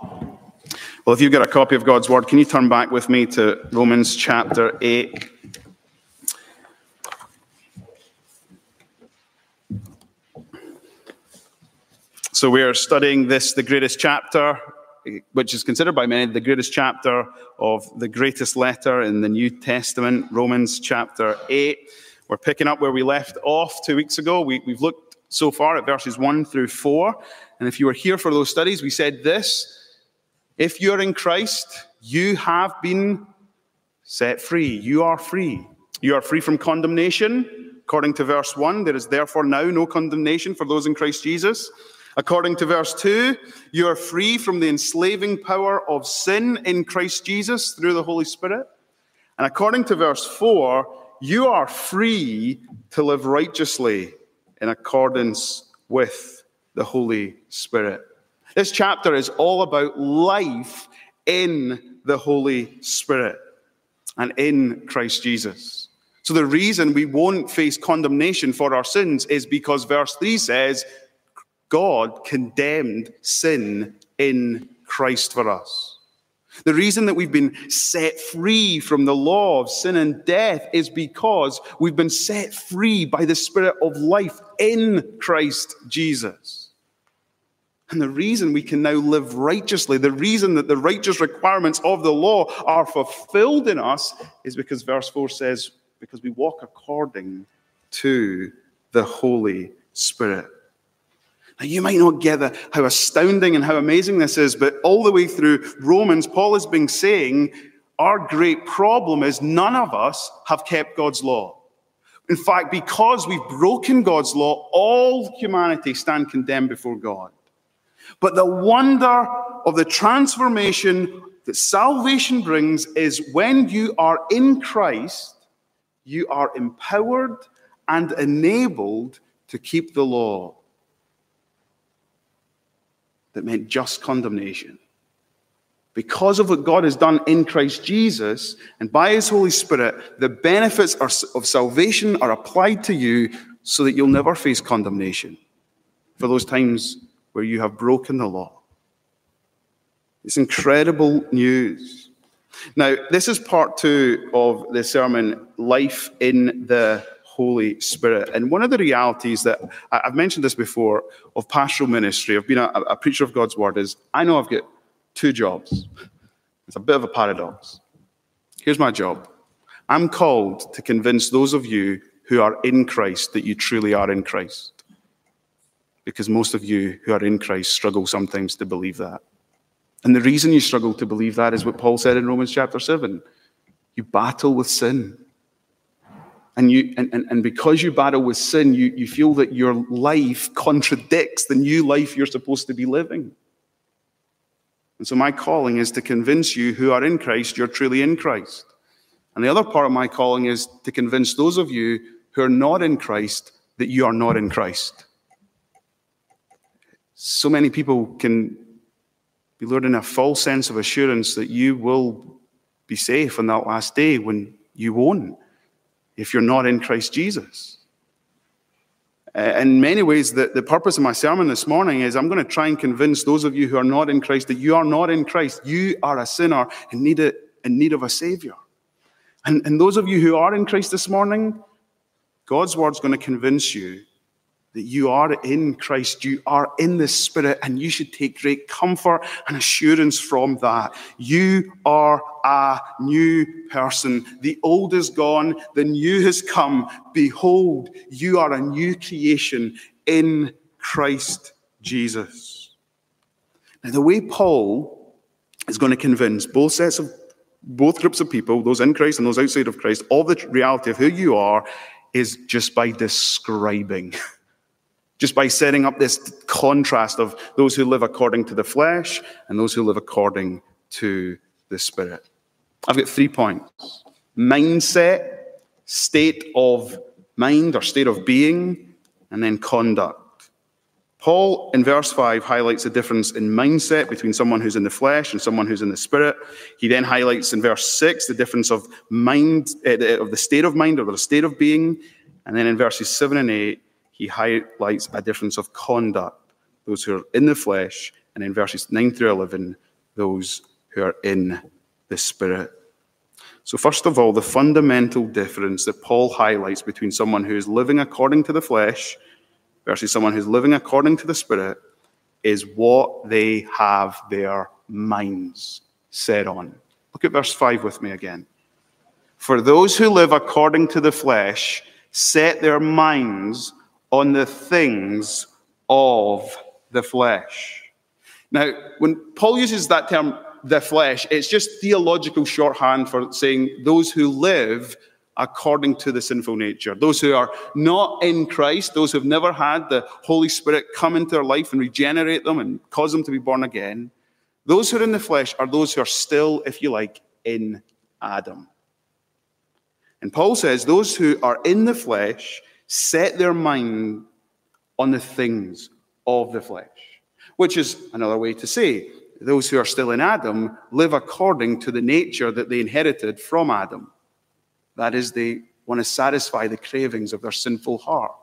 Well, if you've got a copy of God's Word, can you turn back with me to Romans chapter 8? So we are studying this, the greatest chapter, which is considered by many the greatest chapter of the greatest letter in the New Testament, Romans chapter 8. We're picking up where we left off two weeks ago. We, have looked so far at verses 1 through 4. And if you were here for those studies, we said this if you're in Christ, you have been set free. You are free. You are free from condemnation. According to verse 1, there is therefore now no condemnation for those in Christ Jesus. According to verse 2, you are free from the enslaving power of sin in Christ Jesus through the Holy Spirit. And according to verse 4, you are free to live righteously in accordance with the Holy Spirit. This chapter is all about life in the Holy Spirit and in Christ Jesus. So, the reason we won't face condemnation for our sins is because verse 3 says, God condemned sin in Christ for us. The reason that we've been set free from the law of sin and death is because we've been set free by the Spirit of life in Christ Jesus. And the reason we can now live righteously, the reason that the righteous requirements of the law are fulfilled in us, is because verse 4 says, because we walk according to the Holy Spirit. Now, you might not get the, how astounding and how amazing this is, but all the way through Romans, Paul has been saying, our great problem is none of us have kept God's law. In fact, because we've broken God's law, all humanity stand condemned before God. But the wonder of the transformation that salvation brings is when you are in Christ, you are empowered and enabled to keep the law. That meant just condemnation. Because of what God has done in Christ Jesus and by His Holy Spirit, the benefits of salvation are applied to you so that you'll never face condemnation for those times where you have broken the law. It's incredible news. Now, this is part two of the sermon, Life in the Holy Spirit. And one of the realities that I've mentioned this before of pastoral ministry, I've been a, a preacher of God's word, is I know I've got two jobs. It's a bit of a paradox. Here's my job I'm called to convince those of you who are in Christ that you truly are in Christ because most of you who are in Christ struggle sometimes to believe that. And the reason you struggle to believe that is what Paul said in Romans chapter 7. You battle with sin. And, you, and, and, and because you battle with sin, you, you feel that your life contradicts the new life you're supposed to be living. And so, my calling is to convince you who are in Christ, you're truly in Christ. And the other part of my calling is to convince those of you who are not in Christ that you are not in Christ. So many people can be lured in a false sense of assurance that you will be safe on that last day when you won't, if you're not in Christ Jesus. In many ways, the, the purpose of my sermon this morning is I'm going to try and convince those of you who are not in Christ that you are not in Christ. You are a sinner in need of, in need of a Savior. And, and those of you who are in Christ this morning, God's word's going to convince you that you are in Christ, you are in the Spirit, and you should take great comfort and assurance from that. You are a new person. The old is gone, the new has come. Behold, you are a new creation in Christ Jesus. Now, the way Paul is going to convince both sets of both groups of people, those in Christ and those outside of Christ, of the reality of who you are is just by describing. just by setting up this contrast of those who live according to the flesh and those who live according to the Spirit. I've got three points mindset, state of mind or state of being, and then conduct. Paul in verse 5 highlights the difference in mindset between someone who's in the flesh and someone who's in the spirit. He then highlights in verse 6 the difference of mind, uh, of the state of mind or the state of being. And then in verses 7 and 8, he highlights a difference of conduct, those who are in the flesh, and in verses 9 through 11, those who are in the Spirit. So, first of all, the fundamental difference that Paul highlights between someone who is living according to the flesh versus someone who's living according to the Spirit is what they have their minds set on. Look at verse 5 with me again. For those who live according to the flesh set their minds on the things of the flesh. Now, when Paul uses that term, the flesh, it's just theological shorthand for saying those who live according to the sinful nature. Those who are not in Christ, those who have never had the Holy Spirit come into their life and regenerate them and cause them to be born again. Those who are in the flesh are those who are still, if you like, in Adam. And Paul says those who are in the flesh set their mind on the things of the flesh, which is another way to say those who are still in Adam live according to the nature that they inherited from Adam. That is, they want to satisfy the cravings of their sinful heart.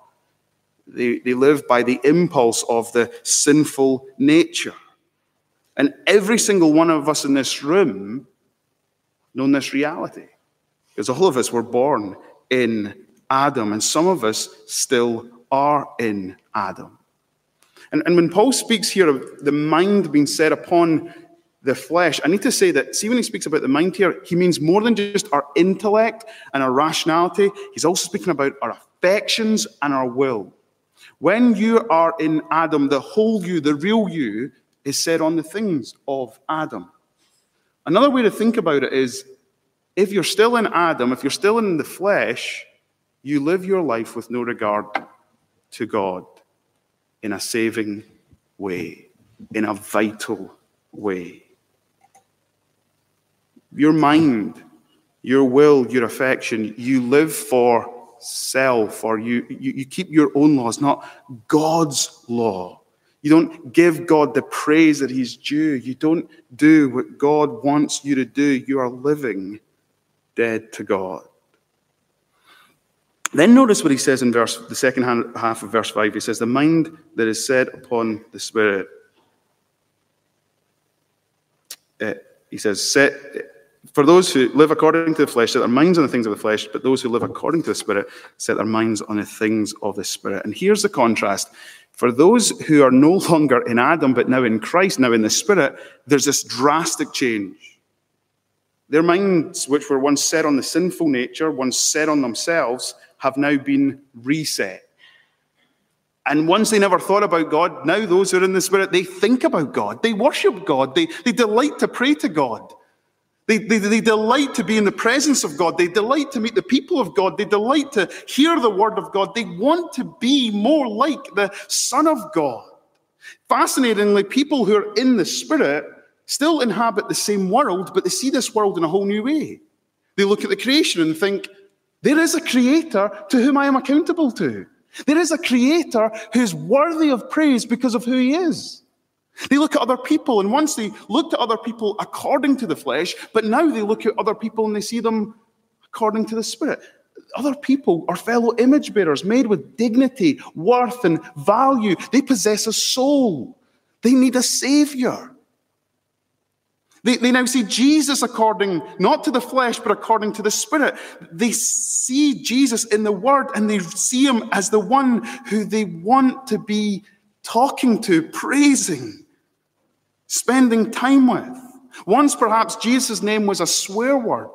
They, they live by the impulse of the sinful nature. And every single one of us in this room know this reality. Because all of us were born in Adam, and some of us still are in Adam. And, and when Paul speaks here of the mind being set upon the flesh, I need to say that, see, when he speaks about the mind here, he means more than just our intellect and our rationality. He's also speaking about our affections and our will. When you are in Adam, the whole you, the real you, is set on the things of Adam. Another way to think about it is if you're still in Adam, if you're still in the flesh, you live your life with no regard to God in a saving way, in a vital way. Your mind, your will, your affection, you live for self, or you, you, you keep your own laws, not God's law. You don't give God the praise that He's due. You don't do what God wants you to do. You are living dead to God. Then notice what he says in verse, the second half of verse 5. He says, The mind that is set upon the Spirit. Uh, he says, set, For those who live according to the flesh, set their minds on the things of the flesh, but those who live according to the Spirit set their minds on the things of the Spirit. And here's the contrast. For those who are no longer in Adam, but now in Christ, now in the Spirit, there's this drastic change. Their minds, which were once set on the sinful nature, once set on themselves, have now been reset. And once they never thought about God, now those who are in the Spirit, they think about God. They worship God. They, they delight to pray to God. They, they, they delight to be in the presence of God. They delight to meet the people of God. They delight to hear the word of God. They want to be more like the Son of God. Fascinatingly, people who are in the Spirit still inhabit the same world, but they see this world in a whole new way. They look at the creation and think, there is a creator to whom I am accountable to. There is a creator who's worthy of praise because of who he is. They look at other people, and once they looked at other people according to the flesh, but now they look at other people and they see them according to the Spirit. Other people are fellow image bearers made with dignity, worth, and value. They possess a soul. They need a Savior. They, they now see Jesus according, not to the flesh, but according to the Spirit. They see Jesus in the Word and they see him as the one who they want to be talking to, praising, spending time with. Once perhaps Jesus' name was a swear word.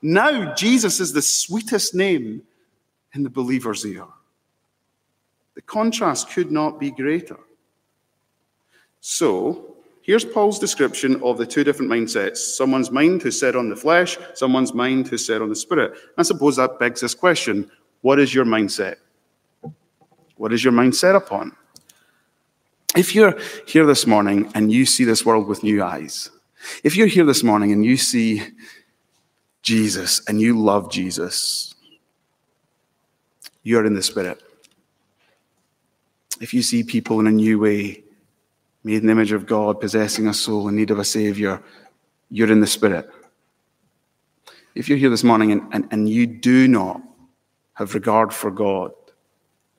Now Jesus is the sweetest name in the believer's ear. The contrast could not be greater. So, Here's Paul's description of the two different mindsets someone's mind who's set on the flesh, someone's mind who's set on the spirit. I suppose that begs this question what is your mindset? What is your mind set upon? If you're here this morning and you see this world with new eyes, if you're here this morning and you see Jesus and you love Jesus, you're in the Spirit. If you see people in a new way, made in the image of God, possessing a soul in need of a Savior, you're in the Spirit. If you're here this morning and, and, and you do not have regard for God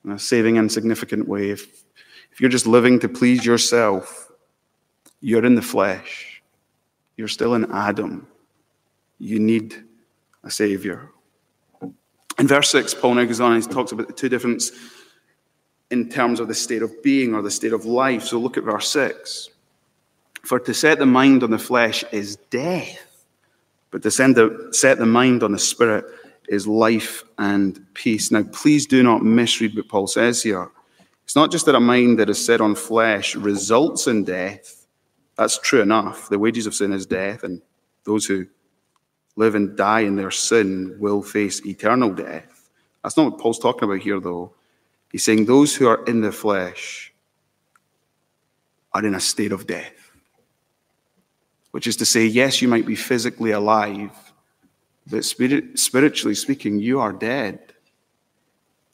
in a saving, insignificant way, if, if you're just living to please yourself, you're in the flesh. You're still in Adam. You need a Savior. In verse 6, Paul now goes on and he talks about the two differences in terms of the state of being or the state of life. So look at verse 6. For to set the mind on the flesh is death, but to set the mind on the spirit is life and peace. Now, please do not misread what Paul says here. It's not just that a mind that is set on flesh results in death. That's true enough. The wages of sin is death, and those who live and die in their sin will face eternal death. That's not what Paul's talking about here, though. He's saying those who are in the flesh are in a state of death, which is to say, yes, you might be physically alive, but spirit, spiritually speaking, you are dead.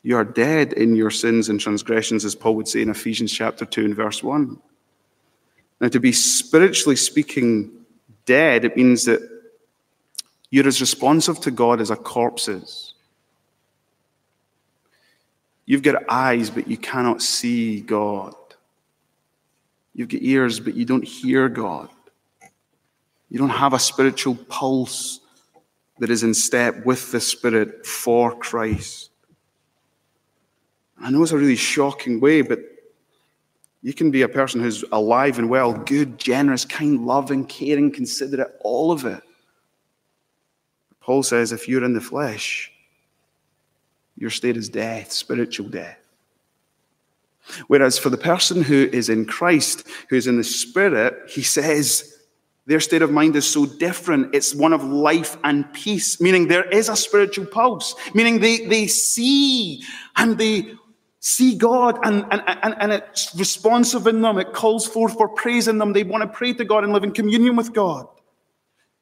You are dead in your sins and transgressions, as Paul would say in Ephesians chapter 2 and verse 1. Now, to be spiritually speaking dead, it means that you're as responsive to God as a corpse is. You've got eyes, but you cannot see God. You've got ears, but you don't hear God. You don't have a spiritual pulse that is in step with the Spirit for Christ. I know it's a really shocking way, but you can be a person who's alive and well, good, generous, kind, loving, caring, considerate, all of it. Paul says if you're in the flesh, your state is death, spiritual death. Whereas for the person who is in Christ, who is in the Spirit, he says their state of mind is so different. It's one of life and peace, meaning there is a spiritual pulse, meaning they, they see and they see God and, and, and, and it's responsive in them. It calls forth for praise in them. They want to pray to God and live in communion with God.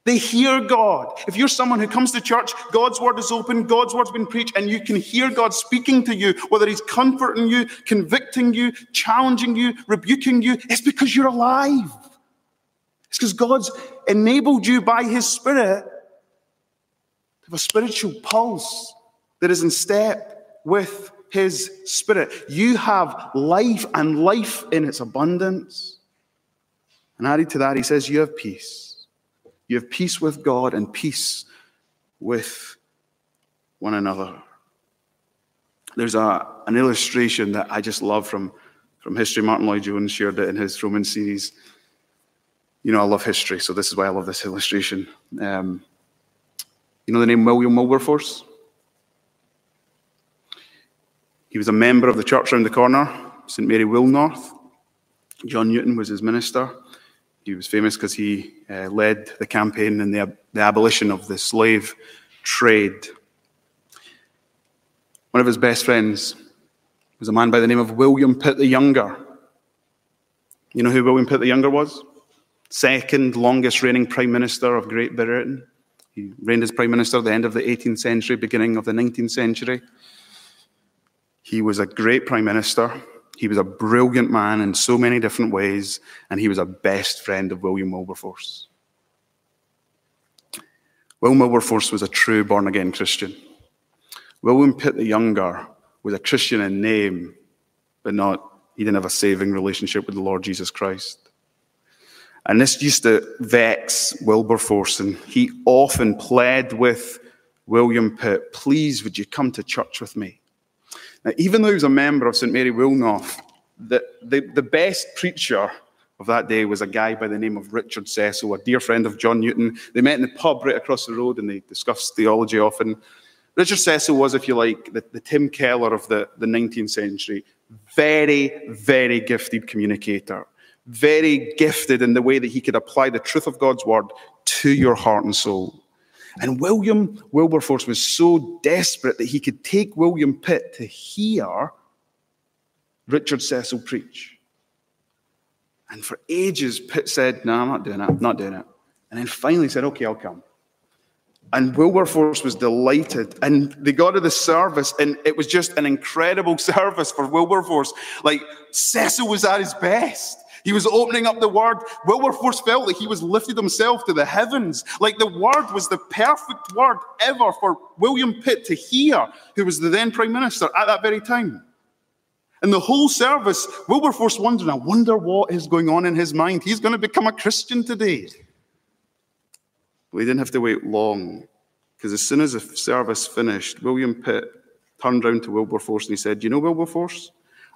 They hear God. If you're someone who comes to church, God's word is open, God's word's been preached, and you can hear God speaking to you, whether He's comforting you, convicting you, challenging you, rebuking you, it's because you're alive. It's because God's enabled you by His Spirit to have a spiritual pulse that is in step with His Spirit. You have life and life in its abundance. And added to that, He says, You have peace. You have peace with God and peace with one another. There's a, an illustration that I just love from, from history. Martyn Lloyd-Jones shared it in his Roman series. You know, I love history, so this is why I love this illustration. Um, you know the name William Wilberforce? He was a member of the church around the corner, St. Mary Woolnorth. John Newton was his minister. He was famous because he uh, led the campaign in the, the abolition of the slave trade. One of his best friends was a man by the name of William Pitt the Younger. You know who William Pitt the Younger was? Second longest reigning Prime Minister of Great Britain. He reigned as Prime Minister at the end of the 18th century, beginning of the 19th century. He was a great Prime Minister. He was a brilliant man in so many different ways, and he was a best friend of William Wilberforce. William Wilberforce was a true born again Christian. William Pitt the Younger was a Christian in name, but not, he didn't have a saving relationship with the Lord Jesus Christ. And this used to vex Wilberforce, and he often pled with William Pitt, please, would you come to church with me? Now, even though he was a member of St. Mary Woolnorth, the, the, the best preacher of that day was a guy by the name of Richard Cecil, a dear friend of John Newton. They met in the pub right across the road and they discussed theology often. Richard Cecil was, if you like, the, the Tim Keller of the, the 19th century. Very, very gifted communicator. Very gifted in the way that he could apply the truth of God's word to your heart and soul. And William Wilberforce was so desperate that he could take William Pitt to hear Richard Cecil preach. And for ages, Pitt said, No, I'm not doing it, I'm not doing it. And then finally said, Okay, I'll come. And Wilberforce was delighted. And they got to the service, and it was just an incredible service for Wilberforce. Like, Cecil was at his best. He was opening up the word. Wilberforce felt that he was lifted himself to the heavens. Like the word was the perfect word ever for William Pitt to hear, who was the then prime minister at that very time. And the whole service, Wilberforce wondering, I wonder what is going on in his mind. He's going to become a Christian today. He didn't have to wait long because as soon as the service finished, William Pitt turned round to Wilberforce and he said, You know, Wilberforce,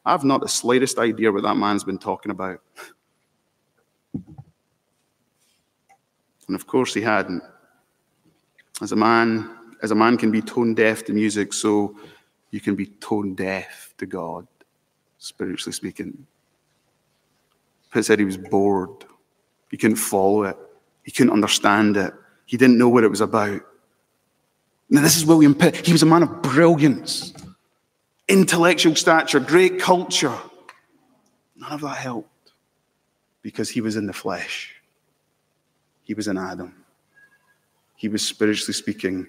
I've not the slightest idea what that man's been talking about. And of course, he hadn't. As a man, as a man can be tone deaf to music, so you can be tone deaf to God, spiritually speaking. Pitt said he was bored. He couldn't follow it. He couldn't understand it. He didn't know what it was about. Now, this is William Pitt. He was a man of brilliance, intellectual stature, great culture. None of that helped because he was in the flesh. He was in Adam. He was spiritually speaking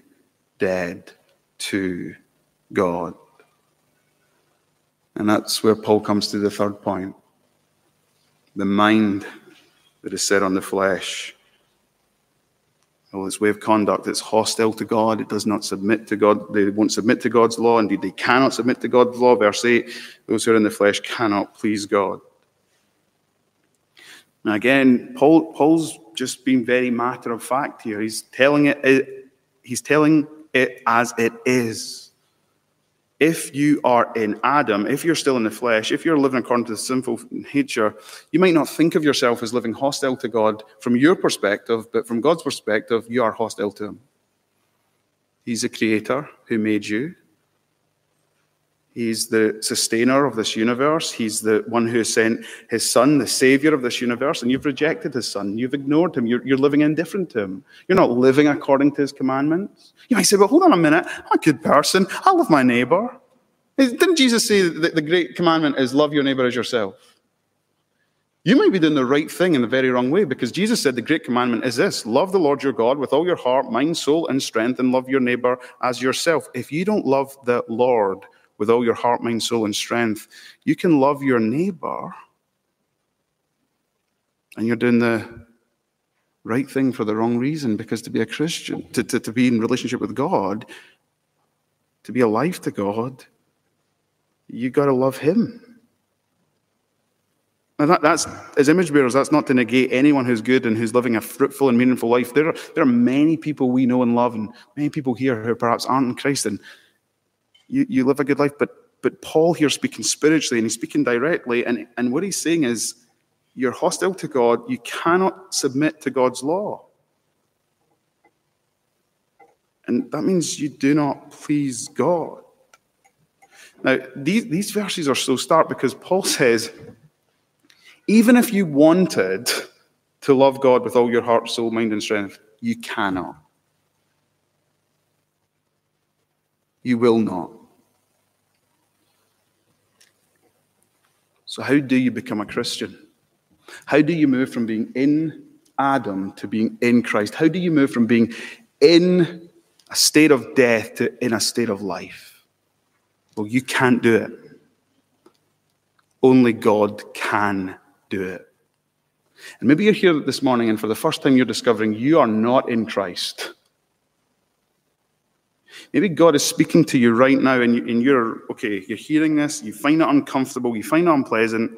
dead to God. And that's where Paul comes to the third point. The mind that is set on the flesh well, its way of conduct it's hostile to God. It does not submit to God. They won't submit to God's law. Indeed, they cannot submit to God's law. Verse 8 those who are in the flesh cannot please God. Now, again, Paul, Paul's just being very matter of fact here. He's telling it, he's telling it as it is if you are in Adam, if you're still in the flesh, if you're living according to the sinful nature, you might not think of yourself as living hostile to God from your perspective, but from God's perspective, you are hostile to Him. He's the creator who made you. He's the sustainer of this universe. He's the one who sent his son, the savior of this universe, and you've rejected his son. You've ignored him. You're, you're, living indifferent to him. You're not living according to his commandments. You might say, well, hold on a minute. I'm a good person. I love my neighbor. Didn't Jesus say that the great commandment is love your neighbor as yourself? You might be doing the right thing in the very wrong way because Jesus said the great commandment is this love the Lord your God with all your heart, mind, soul, and strength, and love your neighbor as yourself. If you don't love the Lord, with all your heart, mind, soul, and strength, you can love your neighbor and you're doing the right thing for the wrong reason because to be a Christian, to, to, to be in relationship with God, to be alive to God, you got to love Him. Now that, that's as image bearers, that's not to negate anyone who's good and who's living a fruitful and meaningful life. There are, there are many people we know and love, and many people here who perhaps aren't in Christ, and you, you live a good life. But, but Paul here speaking spiritually and he's speaking directly. And, and what he's saying is, you're hostile to God. You cannot submit to God's law. And that means you do not please God. Now, these, these verses are so stark because Paul says, even if you wanted to love God with all your heart, soul, mind, and strength, you cannot. You will not. So, how do you become a Christian? How do you move from being in Adam to being in Christ? How do you move from being in a state of death to in a state of life? Well, you can't do it. Only God can do it. And maybe you're here this morning, and for the first time, you're discovering you are not in Christ. Maybe God is speaking to you right now and, you, are okay, you're hearing this, you find it uncomfortable, you find it unpleasant.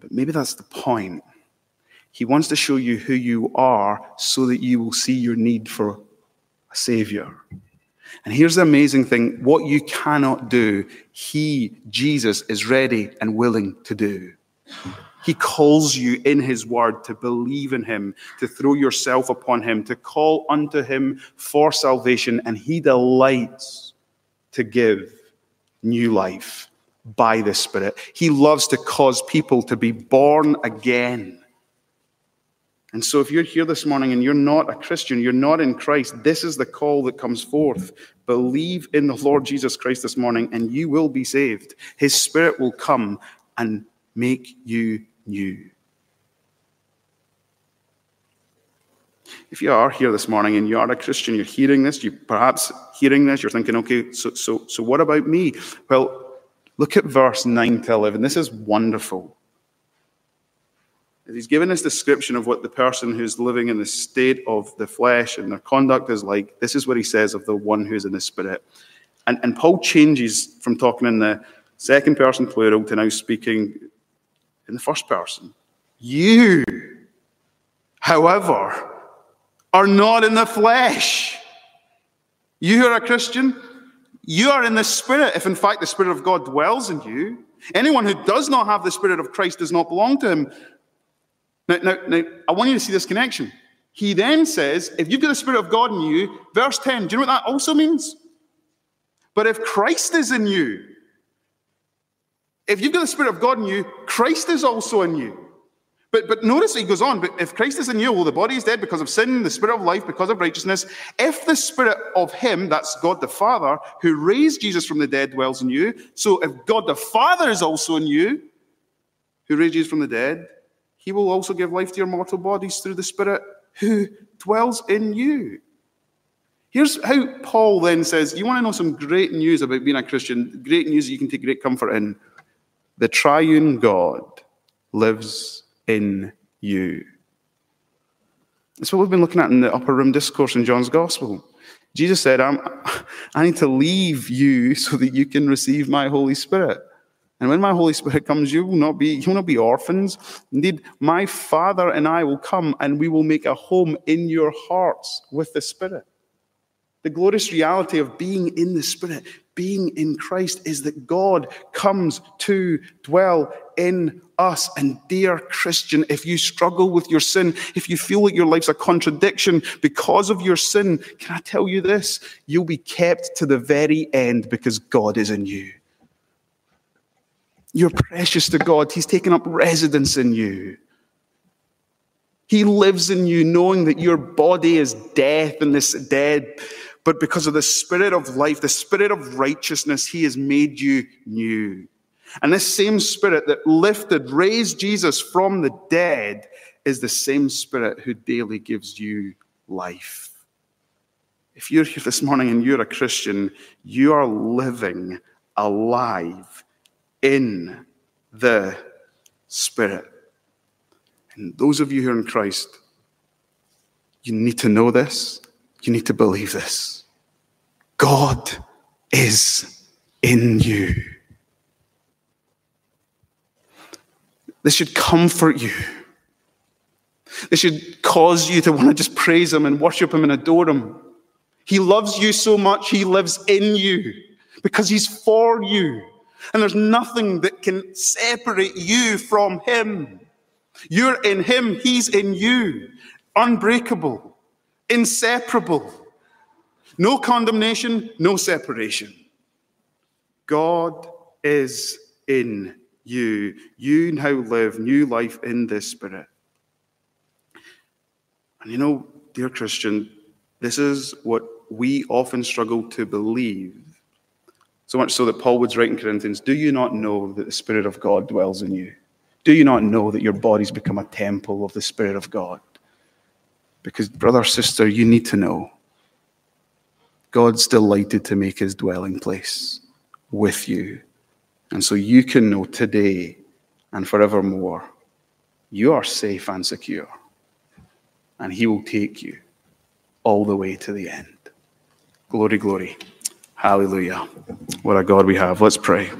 But maybe that's the point. He wants to show you who you are so that you will see your need for a Savior. And here's the amazing thing what you cannot do, He, Jesus, is ready and willing to do. He calls you in His word to believe in Him, to throw yourself upon Him, to call unto Him for salvation, and He delights to give new life by the Spirit. He loves to cause people to be born again. And so, if you're here this morning and you're not a Christian, you're not in Christ, this is the call that comes forth. Believe in the Lord Jesus Christ this morning, and you will be saved. His Spirit will come and make you new. If you are here this morning and you are a Christian, you're hearing this, you perhaps hearing this, you're thinking, okay, so, so, so what about me? Well, look at verse 9 to 11. This is wonderful. He's given this description of what the person who's living in the state of the flesh and their conduct is like. This is what he says of the one who's in the spirit. And, and Paul changes from talking in the second person plural to now speaking in the first person. You, however, are not in the flesh. You who are a Christian, you are in the Spirit, if in fact the Spirit of God dwells in you. Anyone who does not have the Spirit of Christ does not belong to him. Now, now, now, I want you to see this connection. He then says, if you've got the Spirit of God in you, verse 10, do you know what that also means? But if Christ is in you, if you've got the Spirit of God in you, Christ is also in you. But, but notice he goes on, but if Christ is in you, well, the body is dead because of sin, the spirit of life because of righteousness. If the spirit of him, that's God the Father, who raised Jesus from the dead, dwells in you, so if God the Father is also in you, who raised Jesus from the dead, he will also give life to your mortal bodies through the spirit who dwells in you. Here's how Paul then says, You want to know some great news about being a Christian, great news you can take great comfort in. The triune God lives in you. That's what we've been looking at in the upper room discourse in John's Gospel. Jesus said, i need to leave you so that you can receive my Holy Spirit. And when my Holy Spirit comes, you will not be, you will not be orphans. Indeed, my Father and I will come and we will make a home in your hearts with the Spirit. The glorious reality of being in the Spirit, being in Christ, is that God comes to dwell in us. And dear Christian, if you struggle with your sin, if you feel like your life's a contradiction because of your sin, can I tell you this? You'll be kept to the very end because God is in you. You're precious to God. He's taken up residence in you. He lives in you, knowing that your body is death and this dead, but because of the spirit of life, the spirit of righteousness, He has made you new. And this same spirit that lifted, raised Jesus from the dead, is the same spirit who daily gives you life. If you're here this morning and you're a Christian, you are living alive in the Spirit. And those of you who are in Christ, you need to know this. You need to believe this. God is in you. This should comfort you. This should cause you to want to just praise Him and worship Him and adore Him. He loves you so much, He lives in you because He's for you. And there's nothing that can separate you from Him. You're in Him, He's in you. Unbreakable, inseparable. No condemnation, no separation. God is in you. You now live new life in this Spirit. And you know, dear Christian, this is what we often struggle to believe so much so that Paul would write in Corinthians Do you not know that the Spirit of God dwells in you? Do you not know that your bodies become a temple of the Spirit of God? Because, brother, sister, you need to know God's delighted to make his dwelling place with you. And so you can know today and forevermore you are safe and secure. And he will take you all the way to the end. Glory, glory. Hallelujah. What a God we have. Let's pray.